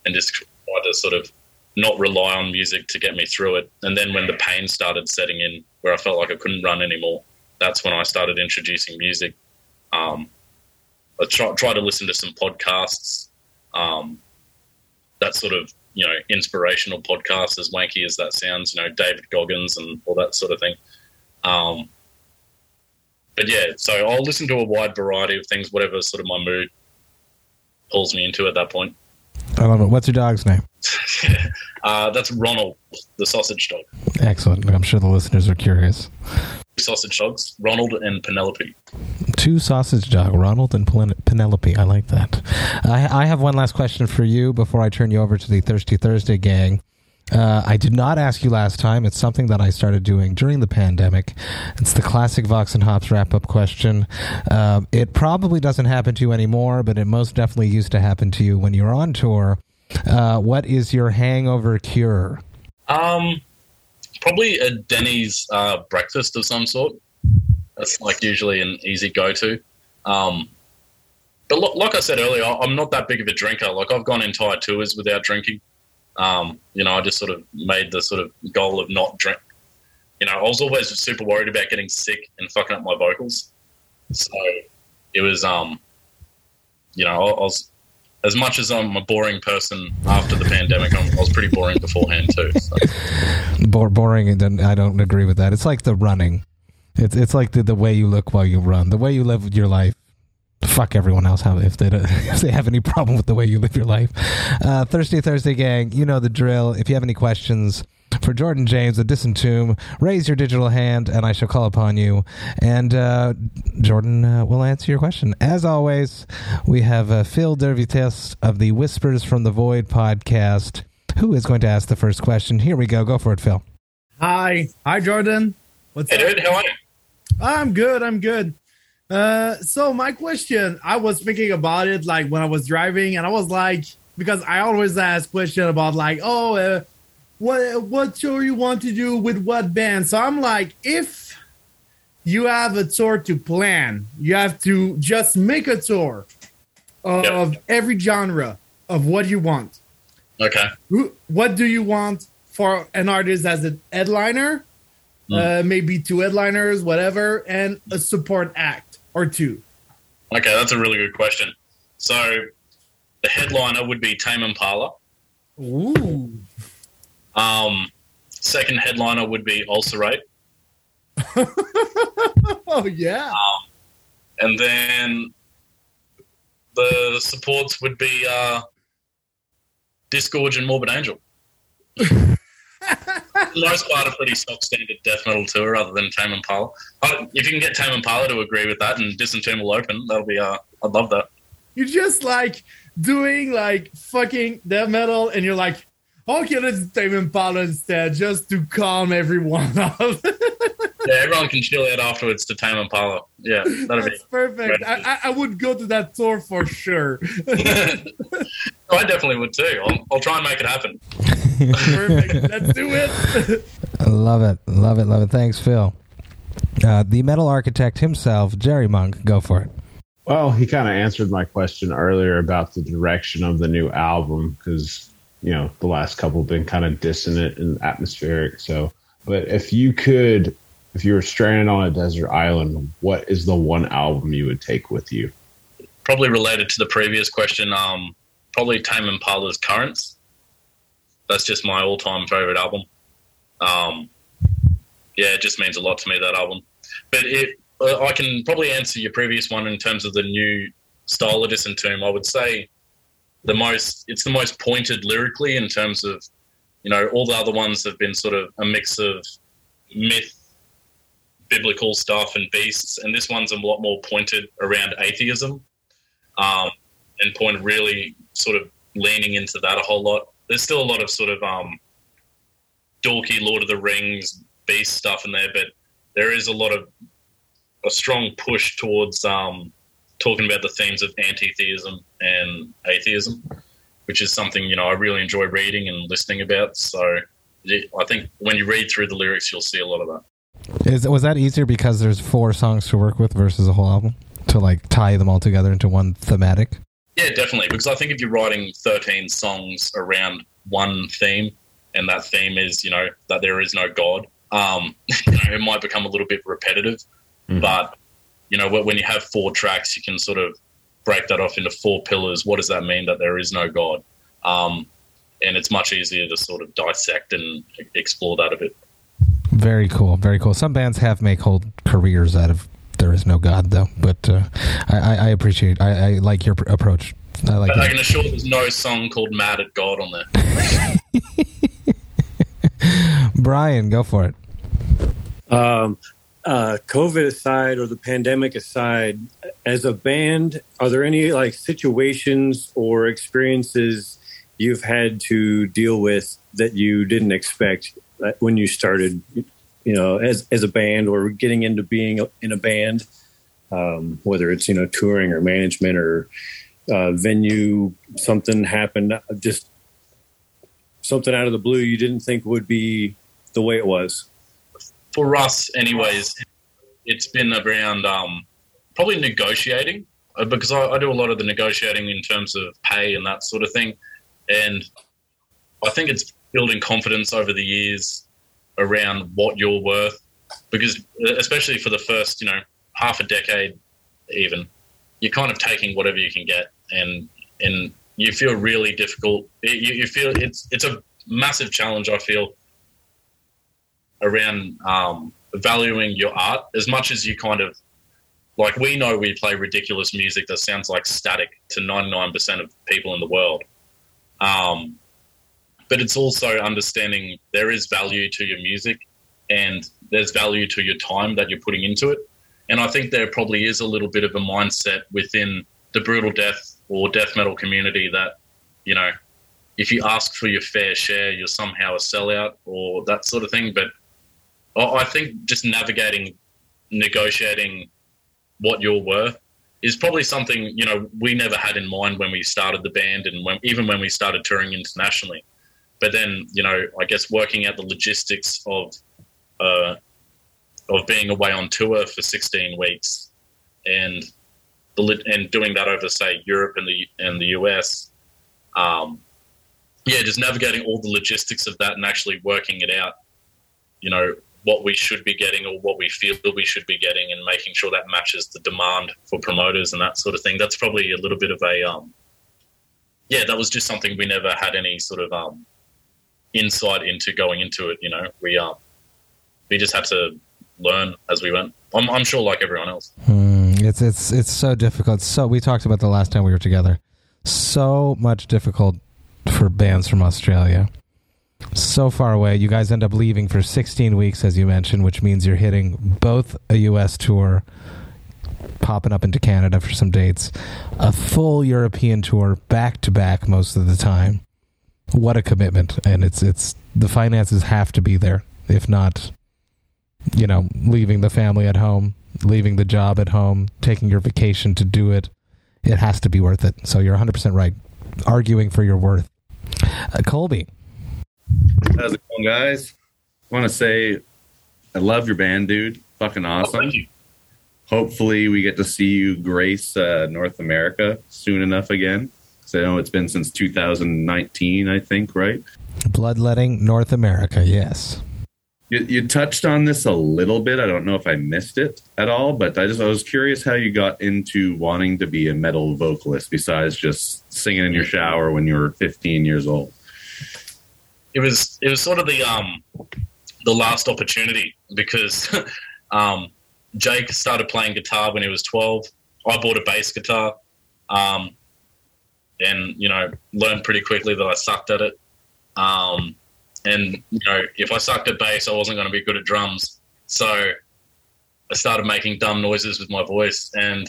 and just tried to sort of not rely on music to get me through it. And then when the pain started setting in, where I felt like I couldn't run anymore, that's when I started introducing music. Um, I try, try, to listen to some podcasts, um, that sort of you know inspirational podcasts, as wanky as that sounds. You know, David Goggins and all that sort of thing. Um, but yeah, so I'll listen to a wide variety of things, whatever sort of my mood pulls me into at that point. I love it. What's your dog's name? [LAUGHS] uh, that's Ronald, the sausage dog. Excellent. I'm sure the listeners are curious. Sausage dogs, Ronald and Penelope. Two sausage dog, Ronald and Penelope. I like that. I, I have one last question for you before I turn you over to the Thirsty Thursday gang. Uh, I did not ask you last time. It's something that I started doing during the pandemic. It's the classic Vox and Hops wrap up question. Uh, it probably doesn't happen to you anymore, but it most definitely used to happen to you when you were on tour. Uh, what is your hangover cure? Um, probably a Denny's uh, breakfast of some sort. That's like usually an easy go to. Um, but like I said earlier, I'm not that big of a drinker. Like I've gone entire tours without drinking. Um, you know, I just sort of made the sort of goal of not drink. You know, I was always super worried about getting sick and fucking up my vocals. So it was, um, you know, I, I was as much as I'm a boring person after the pandemic, I'm, i was pretty boring beforehand too. So. [LAUGHS] boring, and then I don't agree with that. It's like the running. It's it's like the, the way you look while you run, the way you live your life fuck everyone else how if they [LAUGHS] if they have any problem with the way you live your life. Uh, Thursday Thursday gang, you know the drill. If you have any questions for Jordan James, the Disentomb. Raise your digital hand, and I shall call upon you. And uh, Jordan uh, will answer your question. As always, we have uh, Phil Dervites of the Whispers from the Void podcast, who is going to ask the first question. Here we go. Go for it, Phil. Hi, hi, Jordan. What's hey, up? Dude, how are you? I'm good. I'm good. Uh, so my question, I was thinking about it like when I was driving, and I was like, because I always ask question about like, oh, uh, what what tour you want to do with what band? So I'm like, if you have a tour to plan, you have to just make a tour of yep. every genre of what you want. Okay. what do you want for an artist as a headliner? Mm. Uh, maybe two headliners, whatever, and a support act or two. Okay, that's a really good question. So the headliner would be Tame Impala. Ooh. Um, second headliner would be Ulcerate. [LAUGHS] oh yeah. Um, and then the supports would be uh, Disgorge and Morbid Angel. [LAUGHS] most part, a pretty stock standard death metal tour, other than Tame Impala. If you can get Tame Impala to agree with that and will open, that'll be. Uh, I'd love that. You're just like doing like fucking death metal, and you're like, okay, let's Tame Impala instead, just to calm everyone [LAUGHS] off. yeah, everyone can chill out afterwards to Tame Impala. Yeah, that'd That's be perfect. I, I, would go to that tour for sure. [LAUGHS] I definitely would too. I'll, I'll try and make it happen. Perfect. Let's do it. [LAUGHS] love it. Love it. Love it. Thanks, Phil. Uh, the metal architect himself, Jerry Monk, go for it. Well, he kind of answered my question earlier about the direction of the new album because, you know, the last couple have been kind of dissonant and atmospheric. So, but if you could if you were stranded on a desert island, what is the one album you would take with you? Probably related to the previous question. Um, probably Tame Impala's Currents. That's just my all-time favorite album. Um, yeah, it just means a lot to me that album. But it, uh, I can probably answer your previous one in terms of the new style of Disentomb. I would say the most, it's the most pointed lyrically in terms of, you know, all the other ones have been sort of a mix of myth biblical stuff and beasts, and this one's a lot more pointed around atheism, um, and point really sort of leaning into that a whole lot. There's still a lot of sort of um, dorky Lord of the Rings beast stuff in there, but there is a lot of a strong push towards um, talking about the themes of anti-theism and atheism, which is something you know I really enjoy reading and listening about. So I think when you read through the lyrics, you'll see a lot of that. Is was that easier because there's four songs to work with versus a whole album to like tie them all together into one thematic? Yeah, definitely. Because I think if you're writing 13 songs around one theme, and that theme is you know that there is no God, um, [LAUGHS] you know, it might become a little bit repetitive. Mm-hmm. But you know, when you have four tracks, you can sort of break that off into four pillars. What does that mean that there is no God? Um, and it's much easier to sort of dissect and explore that a bit. Very cool. Very cool. Some bands have make whole careers out of there is no God, though. But uh, I, I, appreciate. I, I like your approach. I like. I can assure there's no song called "Mad at God" on there. [LAUGHS] Brian, go for it. Um, uh, COVID aside, or the pandemic aside, as a band, are there any like situations or experiences you've had to deal with that you didn't expect when you started, you know, as as a band or getting into being in a band, um, whether it's you know touring or management or uh, venue, something happened, just something out of the blue you didn't think would be the way it was. For us, anyways, it's been around um, probably negotiating uh, because I, I do a lot of the negotiating in terms of pay and that sort of thing, and I think it's building confidence over the years around what you're worth, because especially for the first, you know, half a decade, even, you're kind of taking whatever you can get, and and you feel really difficult. You, you feel it's it's a massive challenge. I feel around um, valuing your art as much as you kind of like we know we play ridiculous music that sounds like static to 99% of people in the world um, but it's also understanding there is value to your music and there's value to your time that you're putting into it. And I think there probably is a little bit of a mindset within the brutal death or death metal community that, you know, if you ask for your fair share, you're somehow a sellout or that sort of thing. But I think just navigating, negotiating what you're worth is probably something you know we never had in mind when we started the band and when, even when we started touring internationally. But then you know, I guess working out the logistics of uh, of being away on tour for 16 weeks and the and doing that over say Europe and the and the US. Um, yeah, just navigating all the logistics of that and actually working it out. You know what we should be getting or what we feel we should be getting, and making sure that matches the demand for promoters and that sort of thing. That's probably a little bit of a um, yeah, that was just something we never had any sort of um, insight into going into it. You know, we um, we just had to learn as we went. I'm, I'm sure, like everyone else. Mm, it's it's it's so difficult. So we talked about the last time we were together. So much difficult for bands from Australia. So far away. You guys end up leaving for 16 weeks, as you mentioned, which means you're hitting both a U.S. tour, popping up into Canada for some dates, a full European tour back to back most of the time. What a commitment! And it's it's the finances have to be there. If not, you know, leaving the family at home, leaving the job at home, taking your vacation to do it, it has to be worth it. So you're 100% right. Arguing for your worth. Uh, Colby. How's it going, guys? I want to say I love your band, dude. Fucking awesome. Oh, Hopefully, we get to see you grace uh, North America soon enough again. So I know it's been since 2019, I think, right? Bloodletting North America, yes. You, you touched on this a little bit. I don't know if I missed it at all, but I just I was curious how you got into wanting to be a metal vocalist besides just singing in your shower when you were 15 years old. It was it was sort of the um the last opportunity because [LAUGHS] um, Jake started playing guitar when he was 12. I bought a bass guitar, um, and you know learned pretty quickly that I sucked at it. Um, and you know, if I sucked at bass, I wasn't going to be good at drums. So I started making dumb noises with my voice, and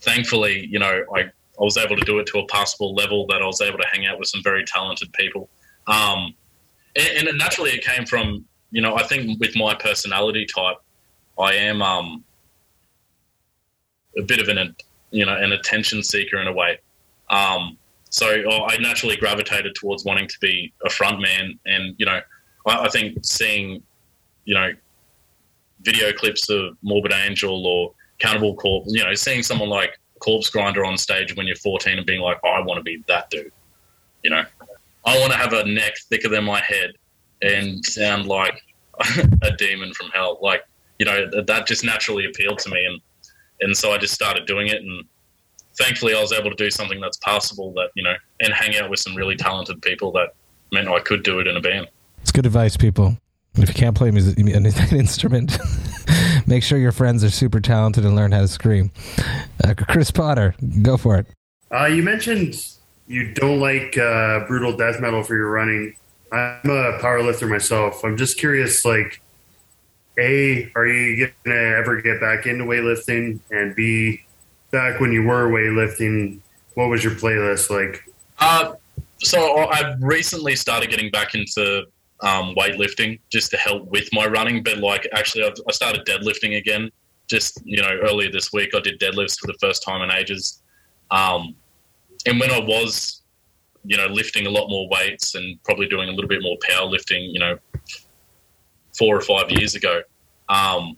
thankfully, you know, I, I was able to do it to a passable level that I was able to hang out with some very talented people. Um, and, and naturally, it came from you know, I think with my personality type, I am um, a bit of an you know an attention seeker in a way. Um, so oh, I naturally gravitated towards wanting to be a frontman, and you know, I, I think seeing, you know, video clips of Morbid Angel or Cannibal Corpse, you know, seeing someone like Corpsegrinder on stage when you're 14 and being like, oh, I want to be that dude. You know, I want to have a neck thicker than my head and sound like [LAUGHS] a demon from hell. Like, you know, that just naturally appealed to me, and and so I just started doing it, and thankfully I was able to do something that's passable that you know, and hang out with some really talented people that meant I could do it in a band. It's good advice, people. If you can't play music, [LAUGHS] an instrument, [LAUGHS] make sure your friends are super talented and learn how to scream. Uh, Chris Potter, go for it. Uh, you mentioned you don't like uh, brutal death metal for your running. I'm a power lifter myself. I'm just curious, like, A, are you going to ever get back into weightlifting? And B, back when you were weightlifting, what was your playlist like? Uh, so I've recently started getting back into um, weightlifting just to help with my running. But like, actually, I've, I started deadlifting again. Just you know, earlier this week, I did deadlifts for the first time in ages. Um, and when I was, you know, lifting a lot more weights and probably doing a little bit more powerlifting, you know, four or five years ago, um,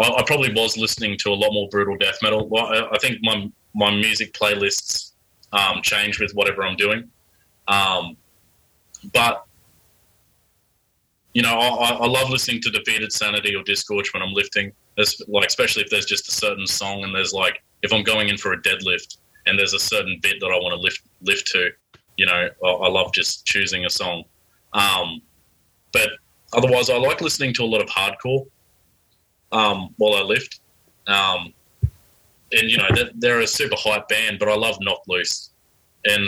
I, I, probably was listening to a lot more brutal death metal. I, I think my my music playlists um, change with whatever I'm doing. Um, but you know, I, I, love listening to Defeated Sanity or Disgorge when I'm lifting. There's, like, especially if there's just a certain song and there's like, if I'm going in for a deadlift and there's a certain bit that I want to lift lift to, you know, I, I love just choosing a song. Um, but otherwise, I like listening to a lot of hardcore um, while I lift. Um, and you know, they're a super hype band, but I love Knocked Loose, and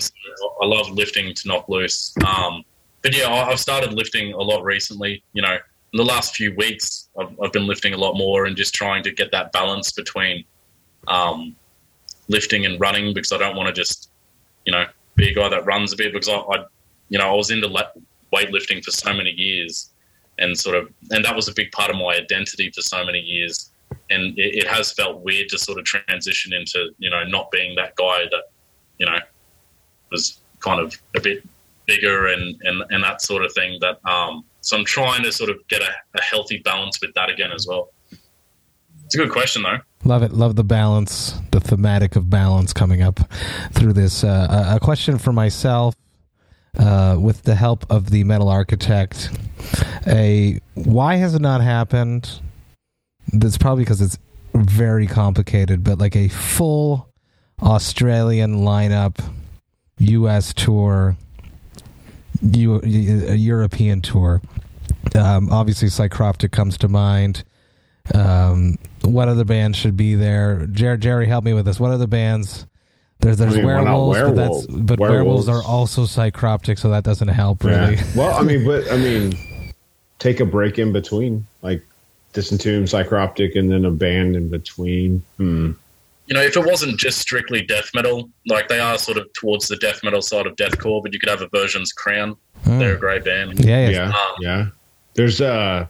I love lifting to Knocked Loose. Um, but yeah, I've started lifting a lot recently. You know, in the last few weeks, I've, I've been lifting a lot more and just trying to get that balance between um, lifting and running because I don't want to just, you know, be a guy that runs a bit because I, I you know, I was into weightlifting for so many years and sort of, and that was a big part of my identity for so many years. And it, it has felt weird to sort of transition into, you know, not being that guy that, you know, was kind of a bit bigger and, and, and that sort of thing that, um, so I'm trying to sort of get a, a healthy balance with that again as well. It's a good question though. Love it. Love the balance, the thematic of balance coming up through this. Uh, a- a question for myself, uh, with the help of the metal architect. A why has it not happened? That's probably because it's very complicated, but like a full Australian lineup, U.S. tour, U- a European tour. Um, obviously, Psycroptic comes to mind. Um, what other bands should be there? Jer- Jerry, help me with this. What other bands? There's there's I mean, we're werewolves, but that's but werewolves. werewolves. are also Psycroptic, so that doesn't help really. Yeah. [LAUGHS] Well, I mean, but I mean, take a break in between, like Disentomb, Psycroptic, and then a band in between. Hmm. you know, if it wasn't just strictly death metal, like they are sort of towards the death metal side of deathcore, but you could have Aversions Crown. Hmm. They're a great band. Yeah, yeah. Yeah, Um, yeah. There's a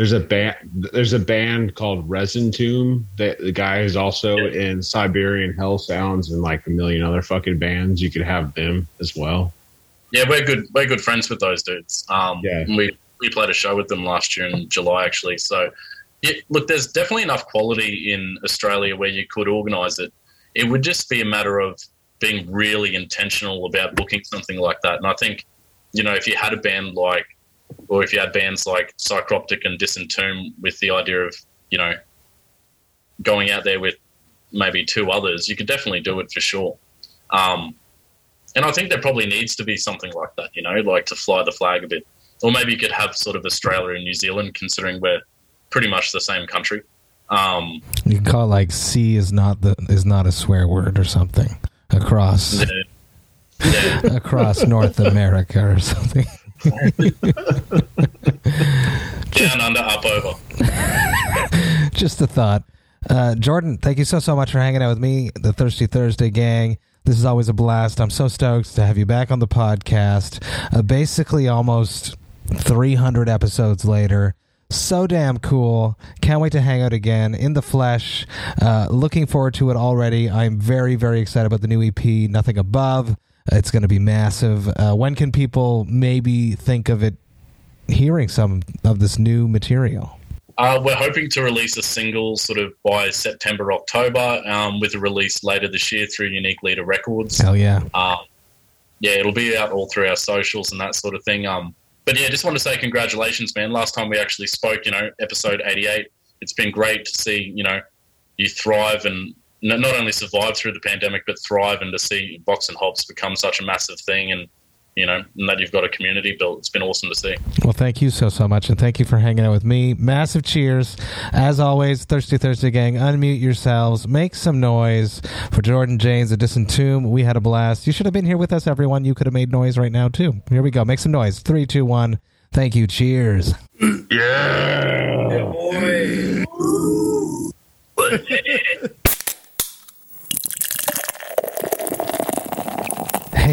there's a band there's a band called Resin Tomb that the guy is also in Siberian Hell Sounds and like a million other fucking bands. You could have them as well. Yeah, we're good. We're good friends with those dudes. Um, Yeah. we we played a show with them last year in July, actually. So, yeah, look, there's definitely enough quality in Australia where you could organise it. It would just be a matter of being really intentional about booking something like that. And I think, you know, if you had a band like, or if you had bands like Psycroptic and Disentomb with the idea of, you know, going out there with maybe two others, you could definitely do it for sure. Um, and I think there probably needs to be something like that, you know, like to fly the flag a bit. Or maybe you could have sort of Australia and New Zealand, considering we're pretty much the same country. Um, You can call it like C is not the is not a swear word or something across yeah, yeah. [LAUGHS] across North America or something. Down, under, up, over. [LAUGHS] Just a thought. Uh, Jordan, thank you so so much for hanging out with me, the Thirsty Thursday gang. This is always a blast. I'm so stoked to have you back on the podcast. Uh, basically, almost 300 episodes later. So damn cool. Can't wait to hang out again in the flesh. Uh, looking forward to it already. I'm very, very excited about the new EP, Nothing Above. It's going to be massive. Uh, when can people maybe think of it hearing some of this new material? Uh, we're hoping to release a single sort of by September, October, um, with a release later this year through Unique Leader Records. Hell yeah. Um, yeah, it'll be out all through our socials and that sort of thing. Um, but yeah, just want to say congratulations, man. Last time we actually spoke, you know, episode 88, it's been great to see, you know, you thrive and not only survive through the pandemic, but thrive and to see Vox and Hops become such a massive thing and, you know, and that you've got a community built. It's been awesome to see. Well, thank you so, so much. And thank you for hanging out with me. Massive cheers. As always, Thirsty Thursday gang, unmute yourselves. Make some noise for Jordan James, the Disentomb. We had a blast. You should have been here with us, everyone. You could have made noise right now, too. Here we go. Make some noise. Three, two, one. Thank you. Cheers. [LAUGHS]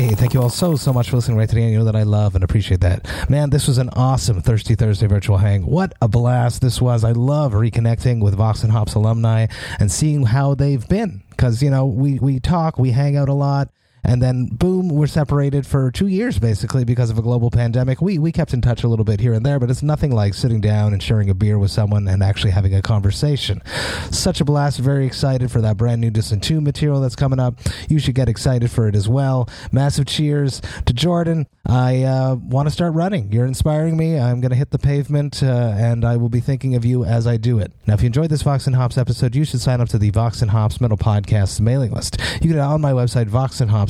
Hey, thank you all so, so much for listening right today. And you know that I love and appreciate that. Man, this was an awesome Thirsty Thursday virtual hang. What a blast this was. I love reconnecting with Vox and Hops alumni and seeing how they've been. Because, you know, we, we talk, we hang out a lot. And then, boom, we're separated for two years basically because of a global pandemic. We we kept in touch a little bit here and there, but it's nothing like sitting down and sharing a beer with someone and actually having a conversation. Such a blast! Very excited for that brand new Disentomb material that's coming up. You should get excited for it as well. Massive cheers to Jordan. I uh, want to start running. You're inspiring me. I'm going to hit the pavement, uh, and I will be thinking of you as I do it. Now, if you enjoyed this Vox and Hops episode, you should sign up to the Vox and Hops Metal Podcast mailing list. You can get it on my website,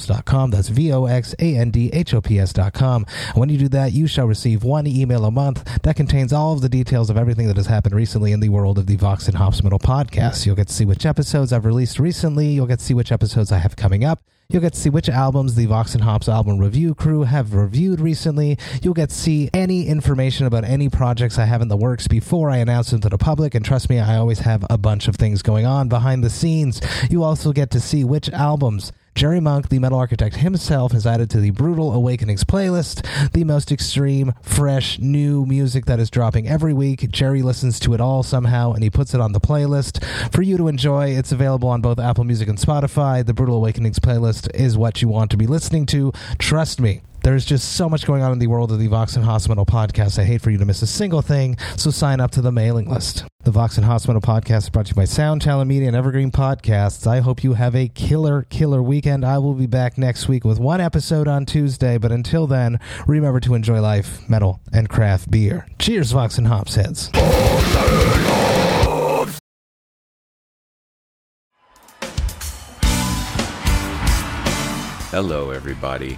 voxandhops.com. That's V O X A N D H O P S.com. When you do that, you shall receive one email a month that contains all of the details of everything that has happened recently in the world of the Vox and Hops Metal Podcast. You'll get to see which episodes I've released recently. You'll get to see which episodes I have coming up. You'll get to see which albums the Vox and Hops album review crew have reviewed recently. You'll get to see any information about any projects I have in the works before I announce them to the public. And trust me, I always have a bunch of things going on behind the scenes. You also get to see which albums Jerry Monk, the metal architect himself, has added to the Brutal Awakenings playlist, the most extreme, fresh, new music that is dropping every week. Jerry listens to it all somehow and he puts it on the playlist for you to enjoy. It's available on both Apple Music and Spotify. The Brutal Awakenings playlist is what you want to be listening to. Trust me. There's just so much going on in the world of the Vox and Hops Metal podcast. I hate for you to miss a single thing, so sign up to the mailing list. The Vox and Hops Metal podcast is brought to you by Sound Talent Media and Evergreen Podcasts. I hope you have a killer, killer weekend. I will be back next week with one episode on Tuesday, but until then, remember to enjoy life, metal, and craft beer. Cheers, Vox and Hops heads. Hello, everybody.